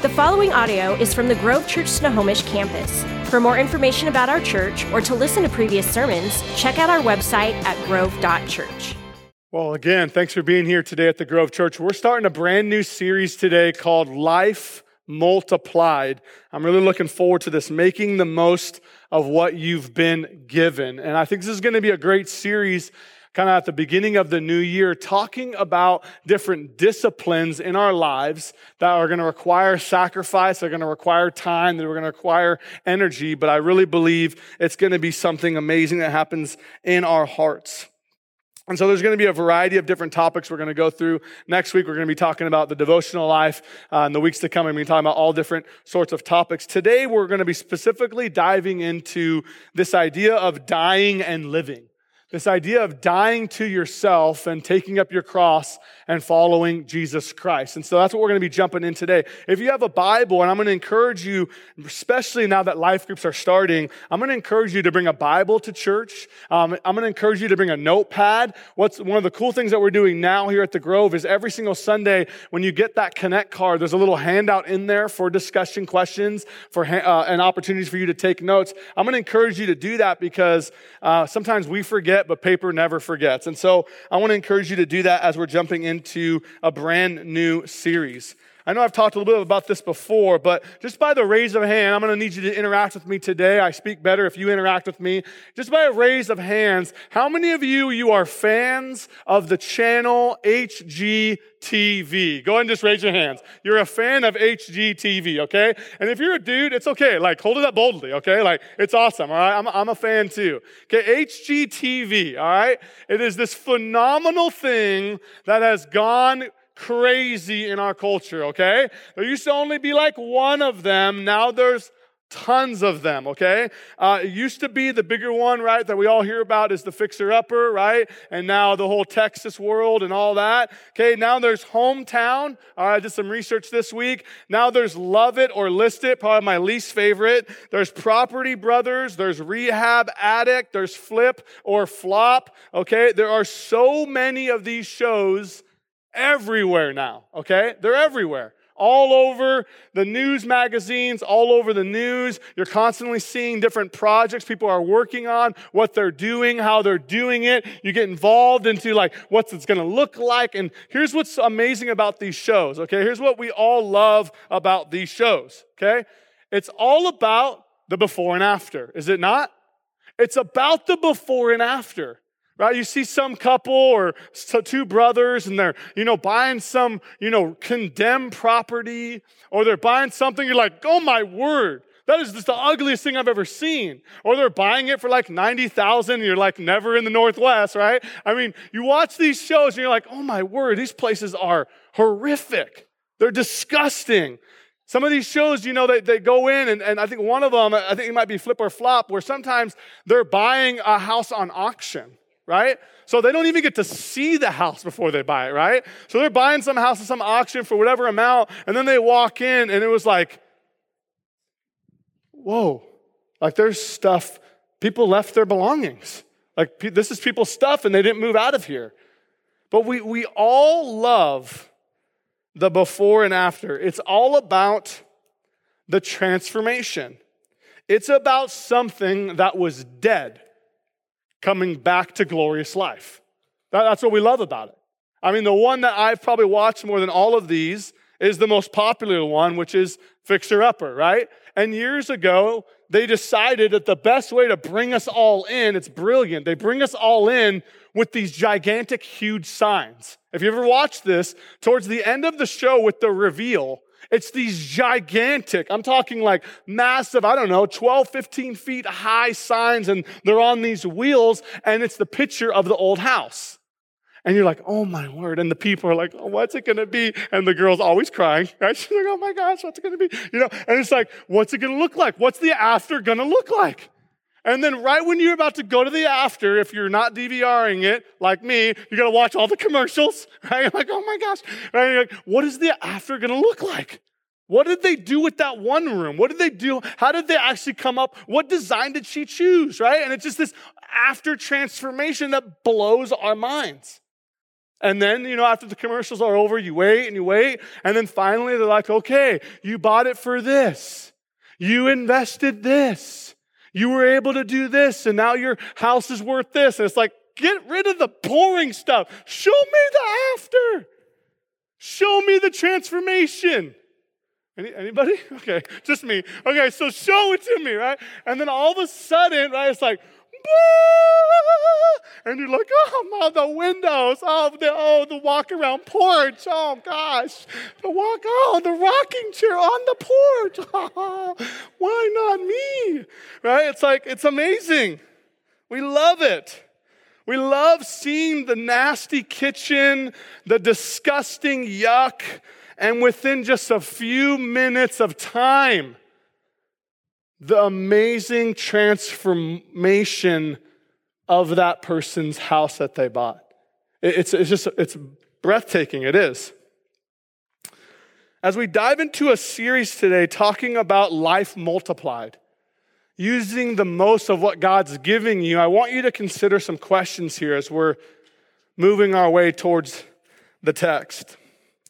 The following audio is from the Grove Church Snohomish campus. For more information about our church or to listen to previous sermons, check out our website at grove.church. Well, again, thanks for being here today at the Grove Church. We're starting a brand new series today called Life Multiplied. I'm really looking forward to this, making the most of what you've been given. And I think this is going to be a great series kind of at the beginning of the new year, talking about different disciplines in our lives that are going to require sacrifice, they're going to require time, they're going to require energy. But I really believe it's going to be something amazing that happens in our hearts. And so there's going to be a variety of different topics we're going to go through. Next week, we're going to be talking about the devotional life. Uh, in the weeks to come, we're going to be talking about all different sorts of topics. Today, we're going to be specifically diving into this idea of dying and living. This idea of dying to yourself and taking up your cross and following Jesus Christ. And so that's what we're going to be jumping in today. If you have a Bible, and I'm going to encourage you, especially now that life groups are starting, I'm going to encourage you to bring a Bible to church. Um, I'm going to encourage you to bring a notepad. What's one of the cool things that we're doing now here at the Grove is every single Sunday when you get that Connect card, there's a little handout in there for discussion questions, for uh, and opportunities for you to take notes. I'm going to encourage you to do that because uh, sometimes we forget but paper never forgets. And so I want to encourage you to do that as we're jumping into a brand new series. I know I've talked a little bit about this before, but just by the raise of hand, I'm going to need you to interact with me today. I speak better if you interact with me. Just by a raise of hands, how many of you, you are fans of the channel HGTV? Go ahead and just raise your hands. You're a fan of HGTV, okay? And if you're a dude, it's okay. Like, hold it up boldly, okay? Like, it's awesome, all right? I'm, I'm a fan too. Okay, HGTV, all right? It is this phenomenal thing that has gone crazy in our culture, okay? There used to only be like one of them. Now there's tons of them, okay? Uh, it used to be the bigger one, right, that we all hear about is the Fixer Upper, right? And now the whole Texas world and all that. Okay, now there's Hometown. All right, I did some research this week. Now there's Love It or List It, probably my least favorite. There's Property Brothers. There's Rehab Addict. There's Flip or Flop, okay? There are so many of these shows everywhere now, okay? They're everywhere. All over the news magazines, all over the news. You're constantly seeing different projects people are working on, what they're doing, how they're doing it. You get involved into like what's it's to look like. And here's what's amazing about these shows, okay? Here's what we all love about these shows, okay? It's all about the before and after, is it not? It's about the before and after right? You see some couple or two brothers and they're, you know, buying some, you know, condemned property or they're buying something. You're like, oh my word. That is just the ugliest thing I've ever seen. Or they're buying it for like 90,000 and you're like never in the Northwest, right? I mean, you watch these shows and you're like, oh my word, these places are horrific. They're disgusting. Some of these shows, you know, they, they go in, and, and I think one of them, I think it might be Flip or Flop, where sometimes they're buying a house on auction right? So they don't even get to see the house before they buy it, right? So they're buying some house at some auction for whatever amount, and then they walk in, and it was like, whoa, like there's stuff, people left their belongings. Like this is people's stuff, and they didn't move out of here. But we, we all love the before and after. It's all about the transformation. It's about something that was dead coming back to glorious life. that's what we love about it. I mean, the one that I've probably watched more than all of these is the most popular one, which is Fixer Upper, right? And years ago, they decided that the best way to bring us all in, it's brilliant. They bring us all in with these gigantic, huge signs. If you ever watched this, towards the end of the show with the reveal, it's these gigantic, I'm talking like massive, I don't know, 12, 15 feet high signs, and they're on these wheels, and it's the picture of the old house. And you're like, oh my word. And the people are like, oh, what's it going to be? And the girl's always crying, right? She's like, oh my gosh, what's it going to be? You know, and it's like, what's it going to look like? What's the after going to look like? And then right when you're about to go to the after, if you're not DVRing it like me, you got to watch all the commercials, right? You're like, oh my gosh. Right? You're like, what is the after going to look like? What did they do with that one room? What did they do? How did they actually come up? What design did she choose, right? And it's just this after transformation that blows our minds. And then, you know, after the commercials are over, you wait and you wait. And then finally they're like, okay, you bought it for this. You invested this. You were able to do this. And now your house is worth this. And it's like, get rid of the boring stuff. Show me the after. Show me the transformation. Any, anybody? Okay, just me. Okay, so show it to me, right? And then all of a sudden, right, it's like, and you're like, oh, the windows, oh, the, oh, the walk around porch, oh gosh, the walk, oh, the rocking chair on the porch, why not me? Right? It's like, it's amazing. We love it. We love seeing the nasty kitchen, the disgusting yuck, and within just a few minutes of time, the amazing transformation of that person's house that they bought. It's, it's just, it's breathtaking. It is. As we dive into a series today talking about life multiplied, using the most of what God's giving you, I want you to consider some questions here as we're moving our way towards the text.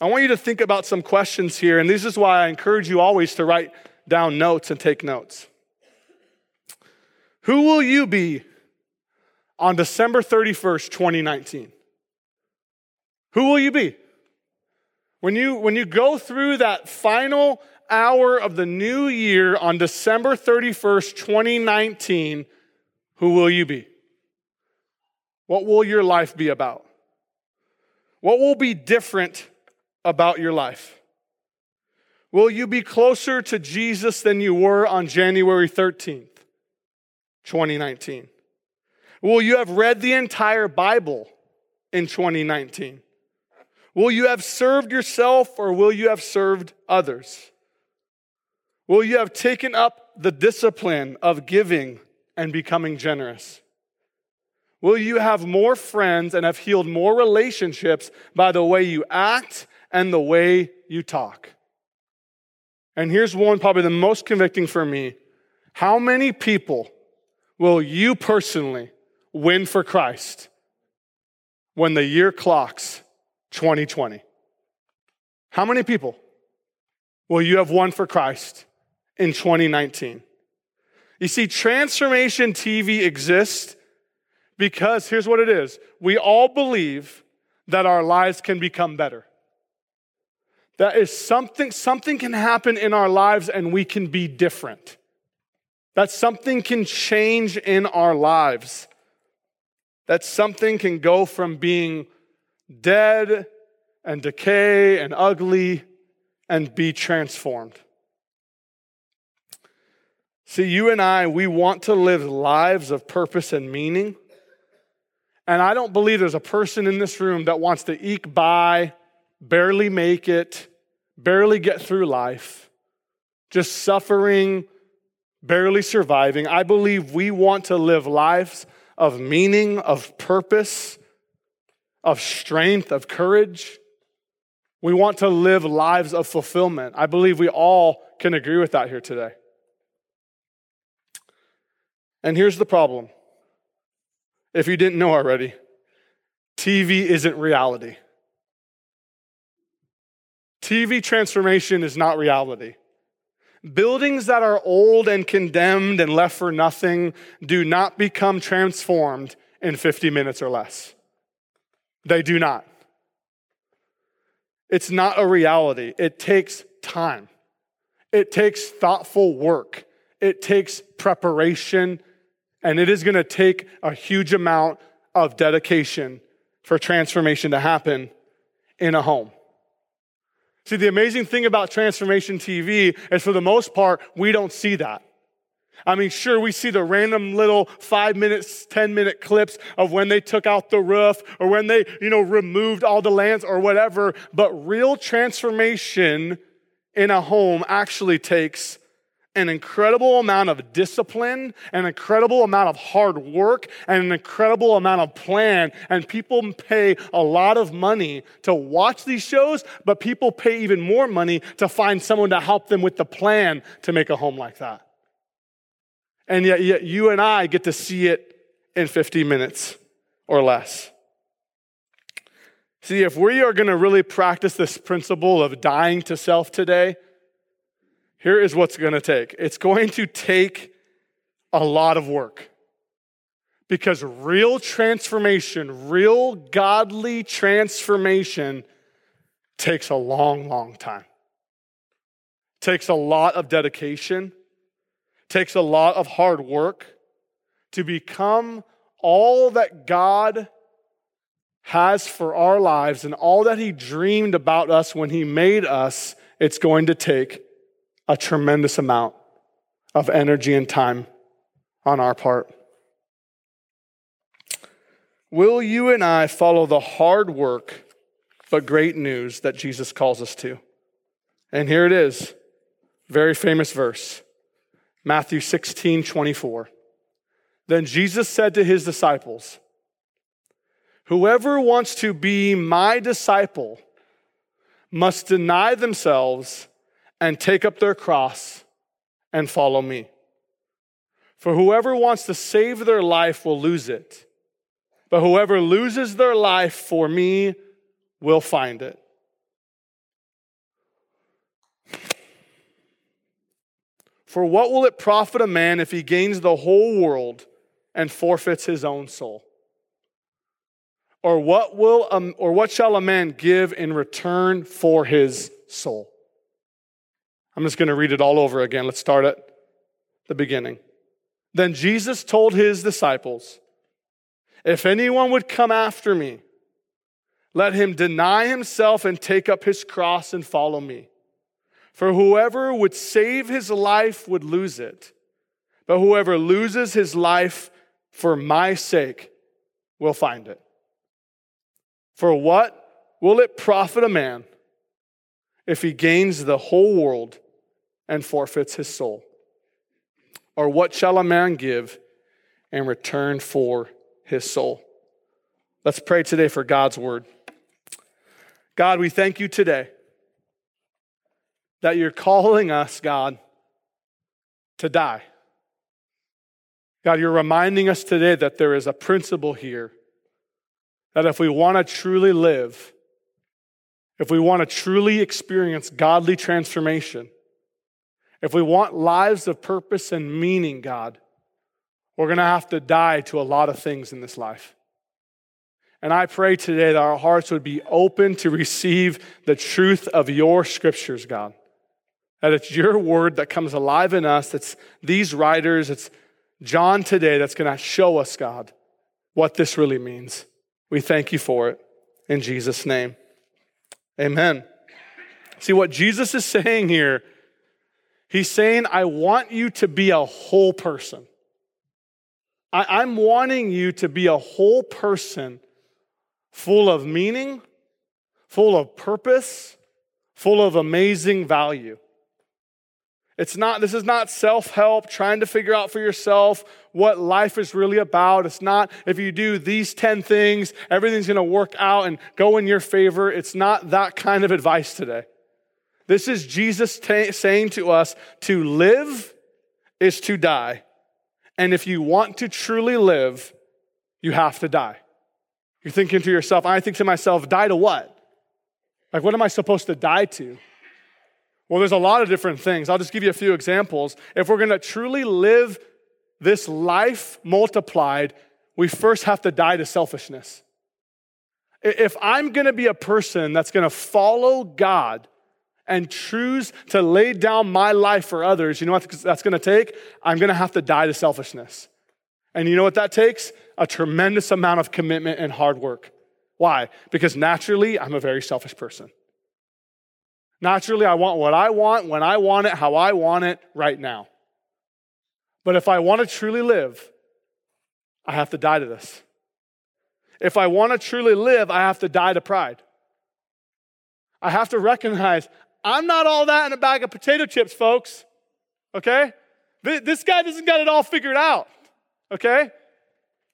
I want you to think about some questions here, and this is why I encourage you always to write down notes and take notes. Who will you be on December 31st, 2019? Who will you be? When you, when you go through that final hour of the new year on December 31st, 2019, who will you be? What will your life be about? What will be different about your life? Will you be closer to Jesus than you were on January 13th, 2019? Will you have read the entire Bible in 2019? Will you have served yourself or will you have served others? Will you have taken up the discipline of giving and becoming generous? Will you have more friends and have healed more relationships by the way you act and the way you talk? And here's one, probably the most convicting for me. How many people will you personally win for Christ when the year clocks 2020? How many people will you have won for Christ in 2019? You see, Transformation TV exists because here's what it is we all believe that our lives can become better. That is something, something can happen in our lives and we can be different. That something can change in our lives. That something can go from being dead and decay and ugly and be transformed. See, you and I, we want to live lives of purpose and meaning. And I don't believe there's a person in this room that wants to eke by barely make it, barely get through life, just suffering, barely surviving. I believe we want to live lives of meaning, of purpose, of strength, of courage. We want to live lives of fulfillment. I believe we all can agree with that here today. And here's the problem if you didn't know already TV isn't reality. TV transformation is not reality. Buildings that are old and condemned and left for nothing do not become transformed in 50 minutes or less. They do not. It's not a reality. It takes time. It takes thoughtful work. It takes preparation. And it is going to take a huge amount of dedication for transformation to happen in a home. See, the amazing thing about Transformation TV is for the most part, we don't see that. I mean, sure, we see the random little five minutes, 10 minute clips of when they took out the roof or when they, you know, removed all the lands or whatever. But real transformation in a home actually takes an incredible amount of discipline, an incredible amount of hard work, and an incredible amount of plan. And people pay a lot of money to watch these shows, but people pay even more money to find someone to help them with the plan to make a home like that. And yet, yet you and I get to see it in 50 minutes or less. See, if we are going to really practice this principle of dying to self today, here is what's going to take it's going to take a lot of work. Because real transformation, real godly transformation takes a long, long time. Takes a lot of dedication, takes a lot of hard work to become all that God has for our lives and all that He dreamed about us when He made us. It's going to take a tremendous amount of energy and time on our part. Will you and I follow the hard work but great news that Jesus calls us to? And here it is, very famous verse, Matthew 16 24. Then Jesus said to his disciples, Whoever wants to be my disciple must deny themselves and take up their cross and follow me. For whoever wants to save their life will lose it, but whoever loses their life for me will find it. For what will it profit a man if he gains the whole world and forfeits his own soul? Or what will or what shall a man give in return for his soul? I'm just going to read it all over again. Let's start at the beginning. Then Jesus told his disciples, If anyone would come after me, let him deny himself and take up his cross and follow me. For whoever would save his life would lose it, but whoever loses his life for my sake will find it. For what will it profit a man if he gains the whole world and forfeits his soul? Or what shall a man give in return for his soul? Let's pray today for God's word. God, we thank you today that you're calling us, God, to die. God, you're reminding us today that there is a principle here that if we want to truly live, if we want to truly experience godly transformation, if we want lives of purpose and meaning, God, we're going to have to die to a lot of things in this life. And I pray today that our hearts would be open to receive the truth of your scriptures, God. That it's your word that comes alive in us. It's these writers, it's John today that's going to show us, God, what this really means. We thank you for it in Jesus' name. Amen. See what Jesus is saying here He's saying, I want you to be a whole person. I, am wanting you to be a whole person full of meaning, full of purpose, full of amazing value. It's not, this is not self help, trying to figure out for yourself what life is really about. It's not, if you do these 10 things, everything's going to work out and go in your favor. It's not that kind of advice today. This is Jesus t- saying to us to live is to die. And if you want to truly live, you have to die. You're thinking to yourself, I think to myself, die to what? Like, what am I supposed to die to? Well, there's a lot of different things. I'll just give you a few examples. If we're going to truly live this life multiplied, we first have to die to selfishness. If I'm going to be a person that's going to follow God, and choose to lay down my life for others, you know what that's going to take? I'm going to have to die to selfishness. And you know what that takes? A tremendous amount of commitment and hard work. Why? Because naturally, I'm a very selfish person. Naturally, I want what I want, when I want it, how I want it, right now. But if I want to truly live, I have to die to this. If I want to truly live, I have to die to pride. I have to recognize I'm not all that in a bag of potato chips, folks. Okay? This guy doesn't got it all figured out. Okay?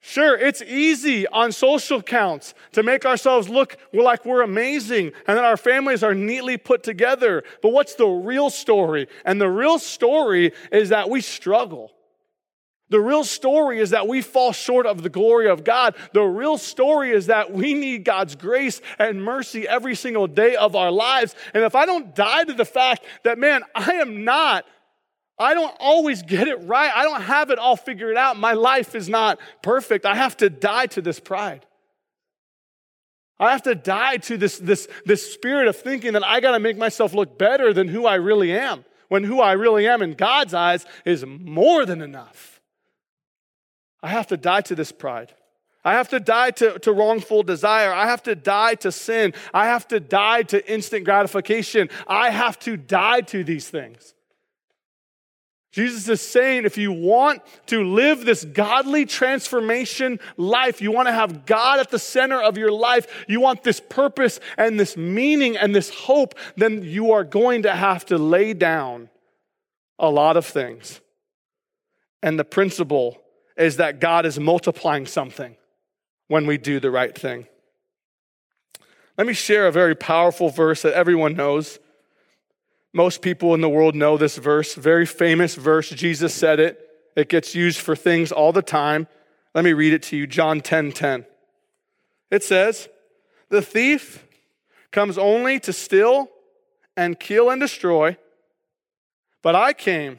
Sure, it's easy on social counts to make ourselves look like we're amazing and that our families are neatly put together. But what's the real story? And the real story is that we struggle. The real story is that we fall short of the glory of God. The real story is that we need God's grace and mercy every single day of our lives. And if I don't die to the fact that, man, I am not, I don't always get it right, I don't have it all figured out, my life is not perfect, I have to die to this pride. I have to die to this, this, this spirit of thinking that I got to make myself look better than who I really am, when who I really am in God's eyes is more than enough. I have to die to this pride. I have to die to, to wrongful desire. I have to die to sin. I have to die to instant gratification. I have to die to these things. Jesus is saying if you want to live this godly transformation life, you want to have God at the center of your life, you want this purpose and this meaning and this hope, then you are going to have to lay down a lot of things. And the principle is that God is multiplying something when we do the right thing. Let me share a very powerful verse that everyone knows. Most people in the world know this verse, very famous verse. Jesus said it. It gets used for things all the time. Let me read it to you. John 10 10. It says, The thief comes only to steal and kill and destroy, but I came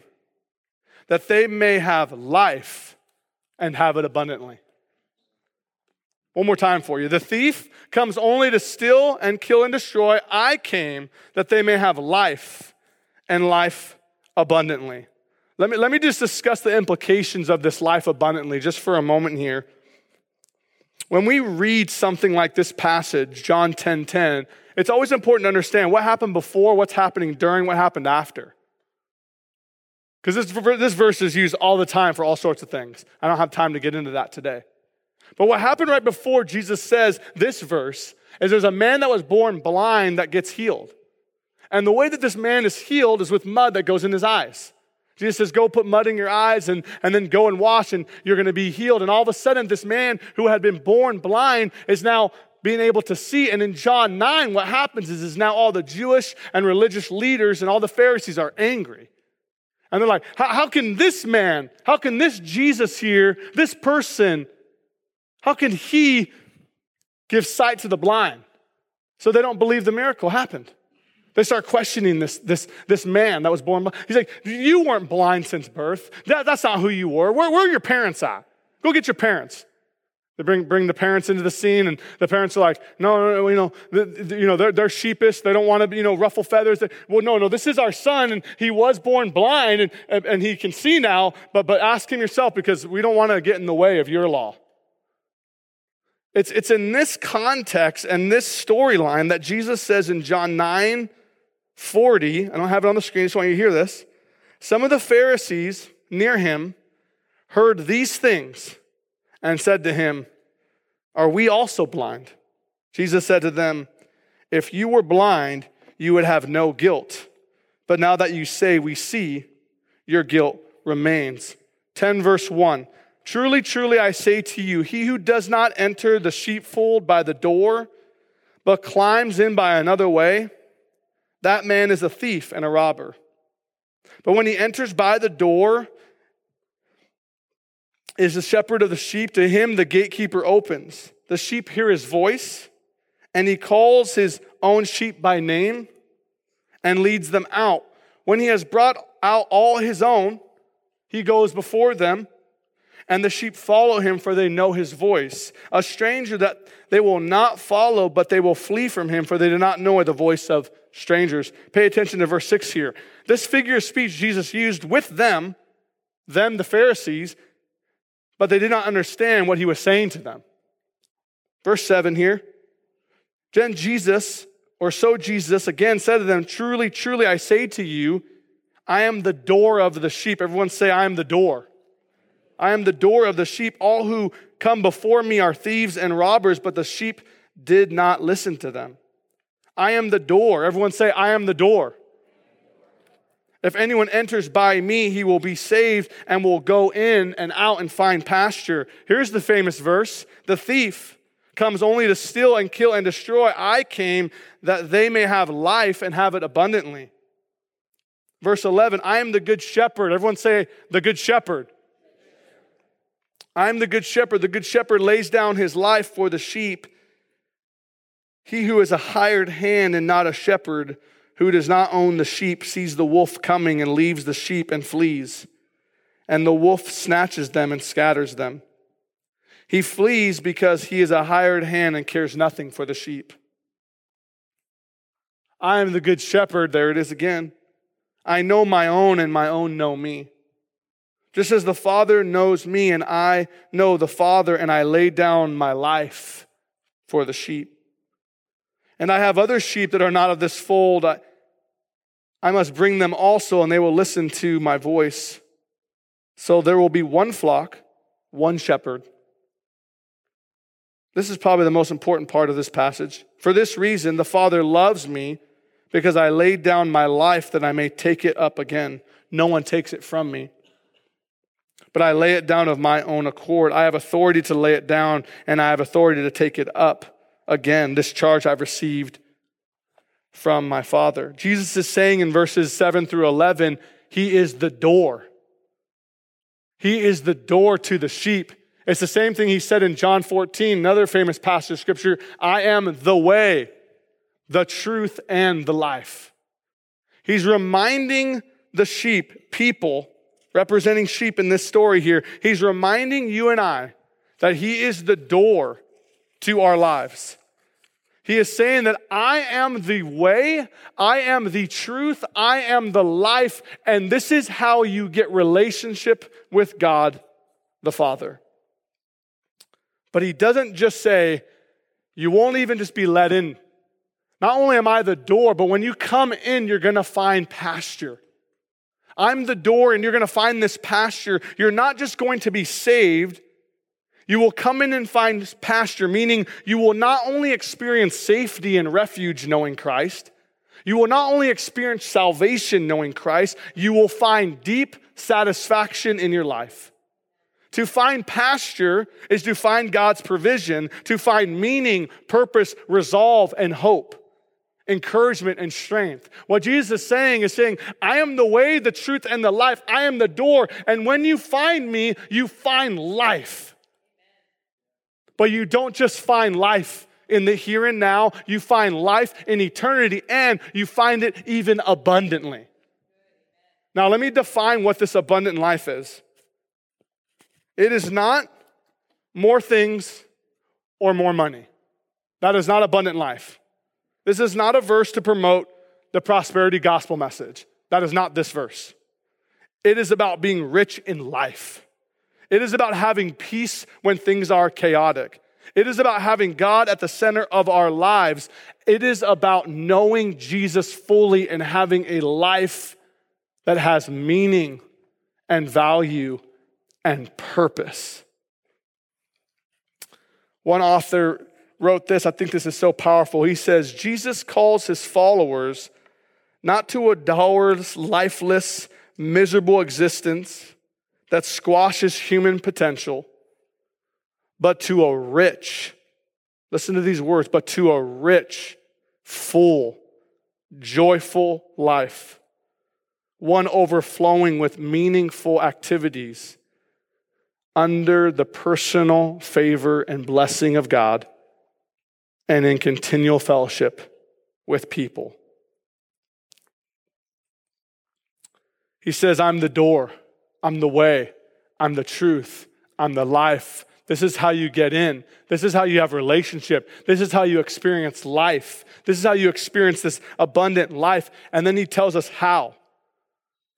that they may have life and have it abundantly. One more time for you. The thief comes only to steal and kill and destroy. I came that they may have life and life abundantly. Let me, let me just discuss the implications of this life abundantly just for a moment here. When we read something like this passage, John 10 10, it's always important to understand what happened before, what's happening during, what happened after. Because this, this verse is used all the time for all sorts of things. I don't have time to get into that today. But what happened right before Jesus says this verse is there's a man that was born blind that gets healed. And the way that this man is healed is with mud that goes in his eyes. Jesus says, Go put mud in your eyes and, and then go and wash, and you're going to be healed. And all of a sudden, this man who had been born blind is now being able to see. And in John 9, what happens is, is now all the Jewish and religious leaders and all the Pharisees are angry. And they're like, how, can this man, how can this Jesus here, this person, how can he give sight to the blind? So they don't believe the miracle happened. They start questioning this, this, this man that was born blind. He's like, You weren't blind since birth. That, that's not who you were. Where, where are your parents at? Go get your parents. They bring, bring the parents into the scene, and the parents are like, no, no, no you know, the, the, you know they're, they're sheepish. They don't want to, you know, ruffle feathers. They, well, no, no, this is our son, and he was born blind, and, and, and he can see now, but, but ask him yourself because we don't want to get in the way of your law. It's, it's in this context and this storyline that Jesus says in John 9 40, I don't have it on the screen, I just want you to hear this. Some of the Pharisees near him heard these things and said to him, Are we also blind? Jesus said to them, If you were blind, you would have no guilt. But now that you say we see, your guilt remains. 10 verse 1. Truly, truly, I say to you, he who does not enter the sheepfold by the door, but climbs in by another way, that man is a thief and a robber. But when he enters by the door, is the shepherd of the sheep. To him, the gatekeeper opens. The sheep hear his voice, and he calls his own sheep by name and leads them out. When he has brought out all his own, he goes before them, and the sheep follow him, for they know his voice. A stranger that they will not follow, but they will flee from him, for they do not know the voice of strangers. Pay attention to verse 6 here. This figure of speech Jesus used with them, them, the Pharisees, but they did not understand what he was saying to them. Verse 7 here. Then Jesus, or so Jesus again said to them, Truly, truly, I say to you, I am the door of the sheep. Everyone say, I am the door. I am the door of the sheep. All who come before me are thieves and robbers, but the sheep did not listen to them. I am the door. Everyone say, I am the door. If anyone enters by me, he will be saved and will go in and out and find pasture. Here's the famous verse The thief comes only to steal and kill and destroy. I came that they may have life and have it abundantly. Verse 11 I am the good shepherd. Everyone say, the good shepherd. I'm the good shepherd. The good shepherd lays down his life for the sheep. He who is a hired hand and not a shepherd, who does not own the sheep, sees the wolf coming and leaves the sheep and flees. And the wolf snatches them and scatters them. He flees because he is a hired hand and cares nothing for the sheep. I am the good shepherd. There it is again. I know my own, and my own know me. Just as the Father knows me, and I know the Father, and I lay down my life for the sheep. And I have other sheep that are not of this fold. I, I must bring them also, and they will listen to my voice. So there will be one flock, one shepherd. This is probably the most important part of this passage. For this reason, the Father loves me because I laid down my life that I may take it up again. No one takes it from me. But I lay it down of my own accord. I have authority to lay it down, and I have authority to take it up again. This charge I've received from my Father. Jesus is saying in verses 7 through 11, He is the door. He is the door to the sheep. It's the same thing he said in John 14, another famous passage of scripture I am the way, the truth, and the life. He's reminding the sheep, people representing sheep in this story here, he's reminding you and I that he is the door to our lives. He is saying that I am the way, I am the truth, I am the life, and this is how you get relationship with God the Father. But he doesn't just say, you won't even just be let in. Not only am I the door, but when you come in, you're to find pasture. I'm the door and you're to find this pasture. You're not just going to be saved, you will come in and find pasture, meaning you will not only experience safety and refuge knowing Christ, you will not only experience salvation knowing Christ, you will find deep satisfaction in your life. To find pasture is to find God's provision, to find meaning, purpose, resolve, and hope, encouragement, and strength. What Jesus is saying is saying, I am the way, the truth, and the life. I am the door. And when you find me, you find life. But you don't just find life in the here and now, you find life in eternity, and you find it even abundantly. Now, let me define what this abundant life is. It is not more things or more money. That is not abundant life. This is not a verse to promote the prosperity gospel message. That is not this verse. It is about being rich in life. It is about having peace when things are chaotic. It is about having God at the center of our lives. It is about knowing Jesus fully and having a life that has meaning and value and purpose. One author wrote this. I think this is so powerful. He says, Jesus calls his followers not to a dourless, lifeless, miserable existence that squashes human potential, but to a rich, listen to these words, but to a rich, full, joyful life, one overflowing with meaningful activities under the personal favor and blessing of God and in continual fellowship with people. He says, I'm the door, I'm the way, I'm the truth, I'm the life. This is how you get in. This is how you have relationship. This is how you experience life. This is how you experience this abundant life. And then he tells us how.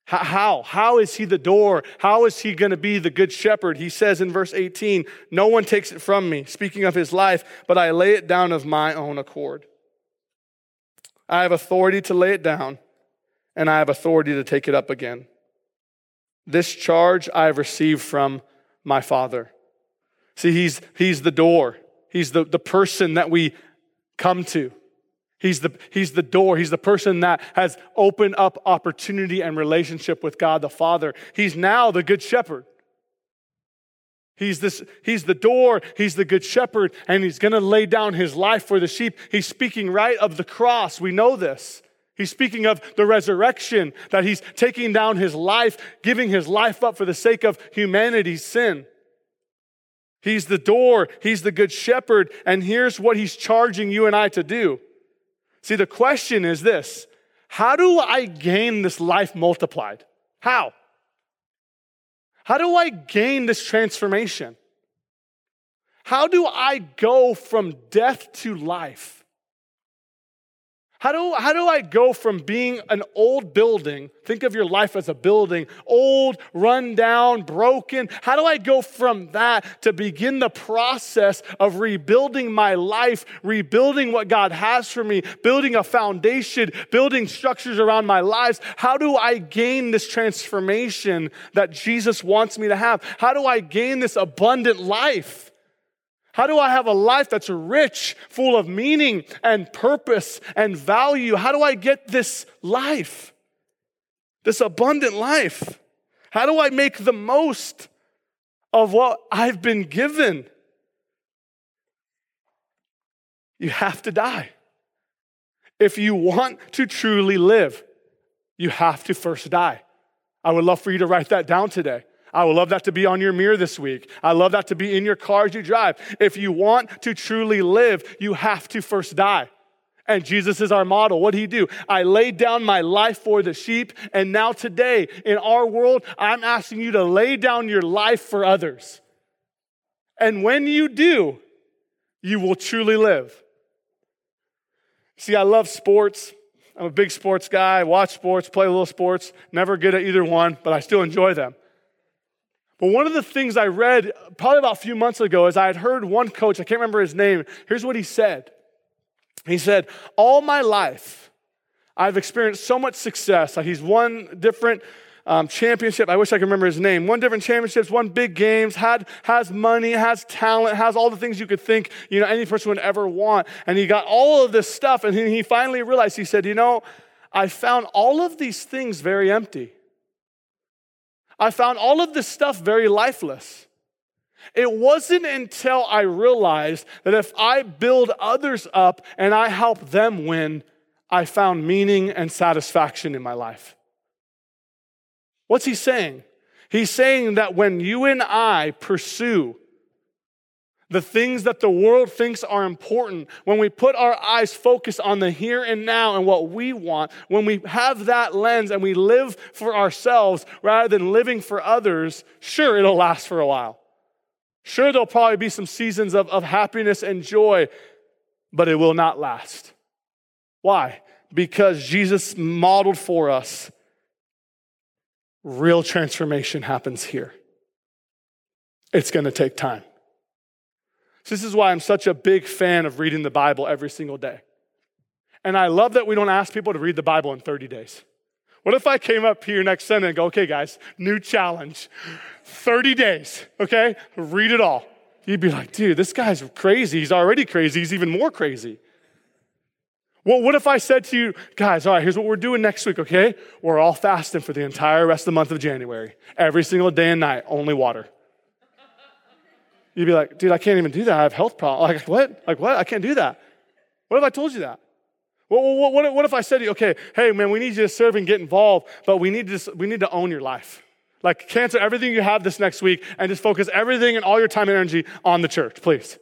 How? How is he the door? How is he going to be the good shepherd? He says in verse 18, No one takes it from me, speaking of his life, but I lay it down of my own accord. I have authority to lay it down, and I have authority to take it up again. This charge I have received from my Father. See, he's, he's the door, he's the, the person that we come to. He's the, he's the door. He's the person that has opened up opportunity and relationship with God the Father. He's now the good shepherd. He's, this, he's the door, he's the good shepherd, and he's gonna lay down his life for the sheep. He's speaking right of the cross. We know this. He's speaking of the resurrection, that he's taking down his life, giving his life up for the sake of humanity's sin. He's the door, He's the good shepherd, and here's what He's charging you and I to do. See, the question is this How do I gain this life multiplied? How? How do I gain this transformation? How do I go from death to life? How do, how do I go from being an old building, think of your life as a building, old, run down, broken? How do I go from that to begin the process of rebuilding my life, rebuilding what God has for me, building a foundation, building structures around my lives? How do I gain this transformation that Jesus wants me to have? How do I gain this abundant life? How do I have a life that's rich, full of meaning and purpose and value? How do I get this life, this abundant life? How do I make the most of what I've been given? You have to die. If you want to truly live, you have to first die. I would love for you to write that down today. I would love that to be on your mirror this week. I love that to be in your car as you drive. If you want to truly live, you have to first die. And Jesus is our model. What did he do? I laid down my life for the sheep. And now, today, in our world, I'm asking you to lay down your life for others. And when you do, you will truly live. See, I love sports. I'm a big sports guy. Watch sports, play a little sports. Never good at either one, but I still enjoy them. But one of the things I read probably about a few months ago is I had heard one coach, I can't remember his name. Here's what he said He said, All my life, I've experienced so much success. he's won different um, championship. I wish I could remember his name. Won different championships, won big games, had, has money, has talent, has all the things you could think, you know, any person would ever want. And he got all of this stuff. And he finally realized, he said, you know, I found all of these things very empty. I found all of this stuff very lifeless. It wasn't until I realized that if I build others up and I help them win, I found meaning and satisfaction in my life. What's he saying? He's saying that when you and I pursue the things that the world thinks are important, when we put our eyes focused on the here and now and what we want, when we have that lens and we live for ourselves rather than living for others, sure, it'll last for a while. Sure, there'll probably be some seasons of, of happiness and joy, but it will not last. Why? Because Jesus modeled for us real transformation happens here. It's going to take time. This is why I'm such a big fan of reading the Bible every single day. And I love that we don't ask people to read the Bible in 30 days. What if I came up here next Sunday and go, okay, guys, new challenge 30 days, okay? Read it all. You'd be like, dude, this guy's crazy. He's already crazy. He's even more crazy. Well, what if I said to you, guys, all right, here's what we're doing next week, okay? We're all fasting for the entire rest of the month of January. Every single day and night, only water. You'd be like, dude, I can't even do that. I have health problems. Like, what? Like, what? I can't do that. What if I told you that? What, what, what, if I said to you, okay, hey, man, we need you to serve and get involved, but we need, to, we need to own your life. Like, cancel everything you have this next week and just focus everything and all your time and energy on the church, please.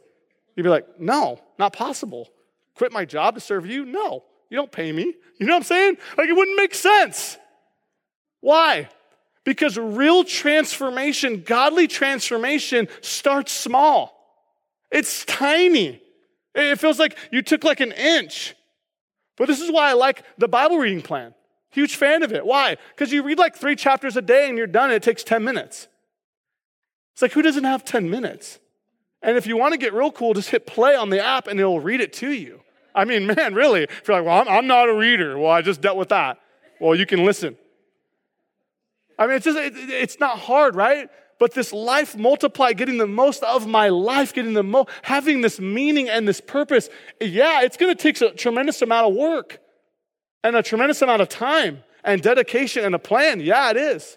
You'd be like, no, not possible. Quit my job to serve you? No, you don't pay me. You know what I'm saying? Like, it wouldn't make sense. Why? Because real transformation, godly transformation, starts small. It's tiny. It feels like you took like an inch. But this is why I like the Bible reading plan. Huge fan of it. Why? Because you read like three chapters a day and you're done. And it takes 10 minutes. It's like, who doesn't have 10 minutes? And if you want to get real cool, just hit play on the app and it'll read it to you. I mean, man, really. If you're like, well, I'm, I'm not a reader, well, I just dealt with that. Well, you can listen. I mean, it's just, it, it's not hard, right? But this life multiply, getting the most of my life, getting the most, having this meaning and this purpose, yeah, it's going to take a tremendous amount of work and a tremendous amount of time and dedication and a plan. Yeah, it is.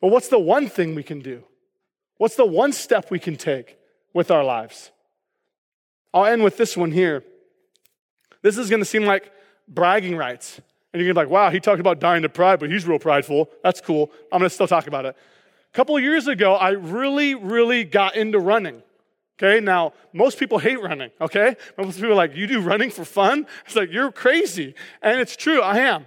But what's the one thing we can do? What's the one step we can take with our lives? I'll end with this one here. This is going to seem like bragging rights. And you're like, wow, he talked about dying to pride, but he's real prideful. That's cool. I'm gonna still talk about it. A couple years ago, I really, really got into running. Okay, now most people hate running, okay? Most people are like, you do running for fun? It's like, you're crazy. And it's true, I am.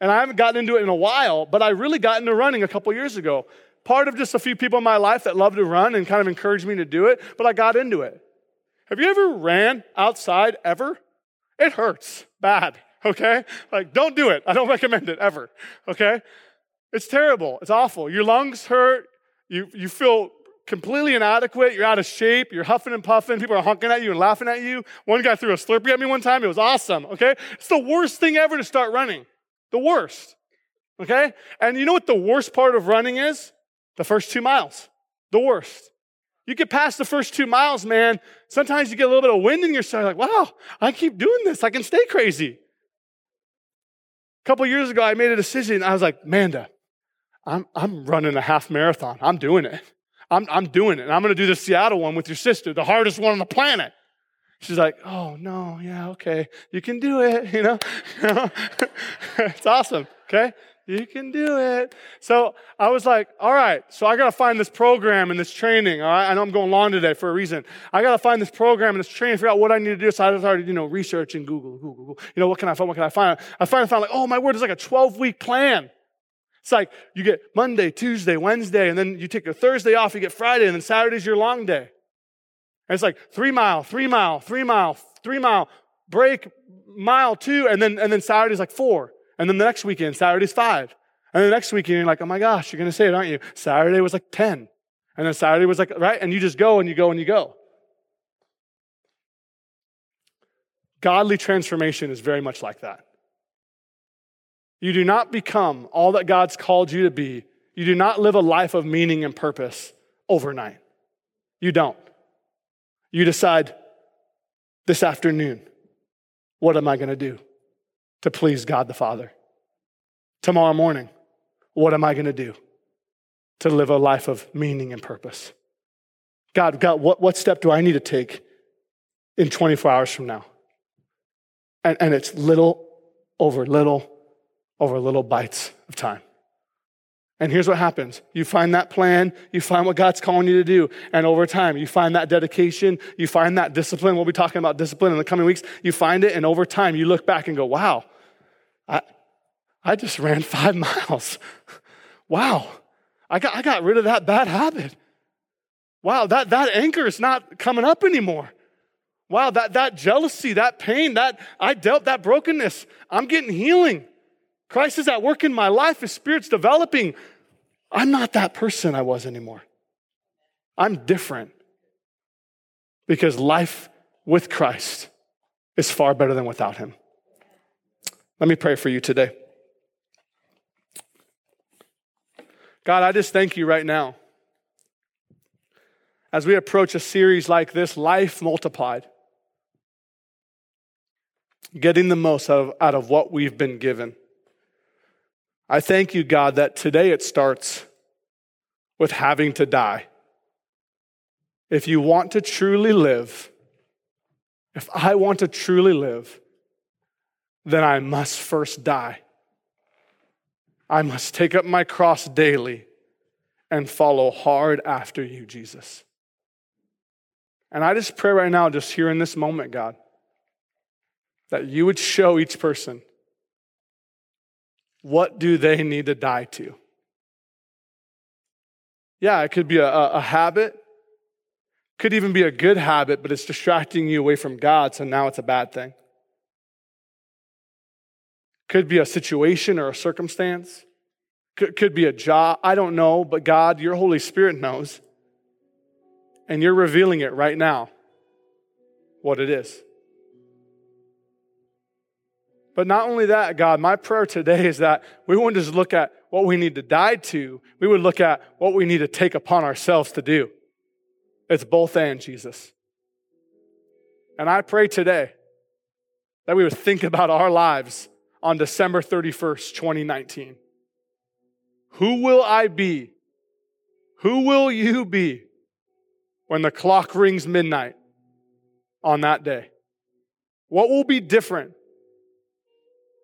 And I haven't gotten into it in a while, but I really got into running a couple years ago. Part of just a few people in my life that love to run and kind of encouraged me to do it, but I got into it. Have you ever ran outside ever? It hurts bad, okay? Like, don't do it. I don't recommend it ever, okay? It's terrible. It's awful. Your lungs hurt. You, you feel completely inadequate. You're out of shape. You're huffing and puffing. People are honking at you and laughing at you. One guy threw a Slurpee at me one time. It was awesome, okay? It's the worst thing ever to start running. The worst, okay? And you know what the worst part of running is? The first two miles. The worst. You get past the first two miles, man. Sometimes you get a little bit of wind in your side, like, wow, I keep doing this. I can stay crazy. A couple years ago, I made a decision. I was like, Manda, I'm, I'm running a half marathon. I'm doing it. I'm, I'm doing it. And I'm going to do the Seattle one with your sister, the hardest one on the planet. She's like, oh, no, yeah, okay. You can do it, you know? it's awesome, okay? You can do it. So I was like, all right, so I got to find this program and this training. All right, I know I'm going long today for a reason. I got to find this program and this training, figure out what I need to do. So I started, you know, researching Google, Google, Google. You know, what can I find? What can I find? I finally found like, oh my word, it's like a 12 week plan. It's like you get Monday, Tuesday, Wednesday, and then you take a Thursday off, you get Friday, and then Saturday's your long day. And it's like three mile, three mile, three mile, three mile, break mile two, and then and then Saturday's like four. And then the next weekend, Saturday's five. And the next weekend, you're like, oh my gosh, you're going to say it, aren't you? Saturday was like 10. And then Saturday was like, right? And you just go and you go and you go. Godly transformation is very much like that. You do not become all that God's called you to be. You do not live a life of meaning and purpose overnight. You don't. You decide this afternoon, what am I going to do? To please God the Father. Tomorrow morning, what am I going to do to live a life of meaning and purpose? God, God, what, what step do I need to take in 24 hours from now? And, and it's little over little over little bites of time. And here's what happens you find that plan, you find what God's calling you to do, and over time, you find that dedication, you find that discipline. We'll be talking about discipline in the coming weeks. You find it, and over time, you look back and go, wow, I, I just ran five miles. wow, I got, I got rid of that bad habit. Wow, that, that anchor is not coming up anymore. Wow, that, that jealousy, that pain, that I dealt that brokenness. I'm getting healing. Christ is at work in my life. His Spirit's developing. I'm not that person I was anymore. I'm different because life with Christ is far better than without Him. Let me pray for you today. God, I just thank you right now. As we approach a series like this, Life Multiplied, getting the most out of, out of what we've been given. I thank you, God, that today it starts with having to die. If you want to truly live, if I want to truly live, then I must first die. I must take up my cross daily and follow hard after you, Jesus. And I just pray right now, just here in this moment, God, that you would show each person what do they need to die to. Yeah, it could be a, a habit, could even be a good habit, but it's distracting you away from God, so now it's a bad thing. Could be a situation or a circumstance. Could, could be a job. I don't know, but God, your Holy Spirit knows. And you're revealing it right now what it is. But not only that, God, my prayer today is that we wouldn't just look at what we need to die to, we would look at what we need to take upon ourselves to do. It's both and, Jesus. And I pray today that we would think about our lives on December 31st, 2019. Who will I be? Who will you be when the clock rings midnight on that day? What will be different?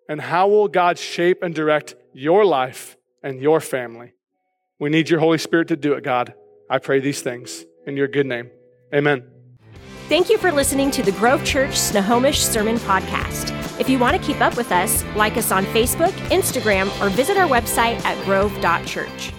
And how will God shape and direct your life and your family We need your Holy Spirit to do it, God. I pray these things in your good name. Amen. Thank you for listening to the Grove Church Snohomish Sermon Podcast. If you want to keep up with us, like us on Facebook, Instagram, or visit our website at grove.church.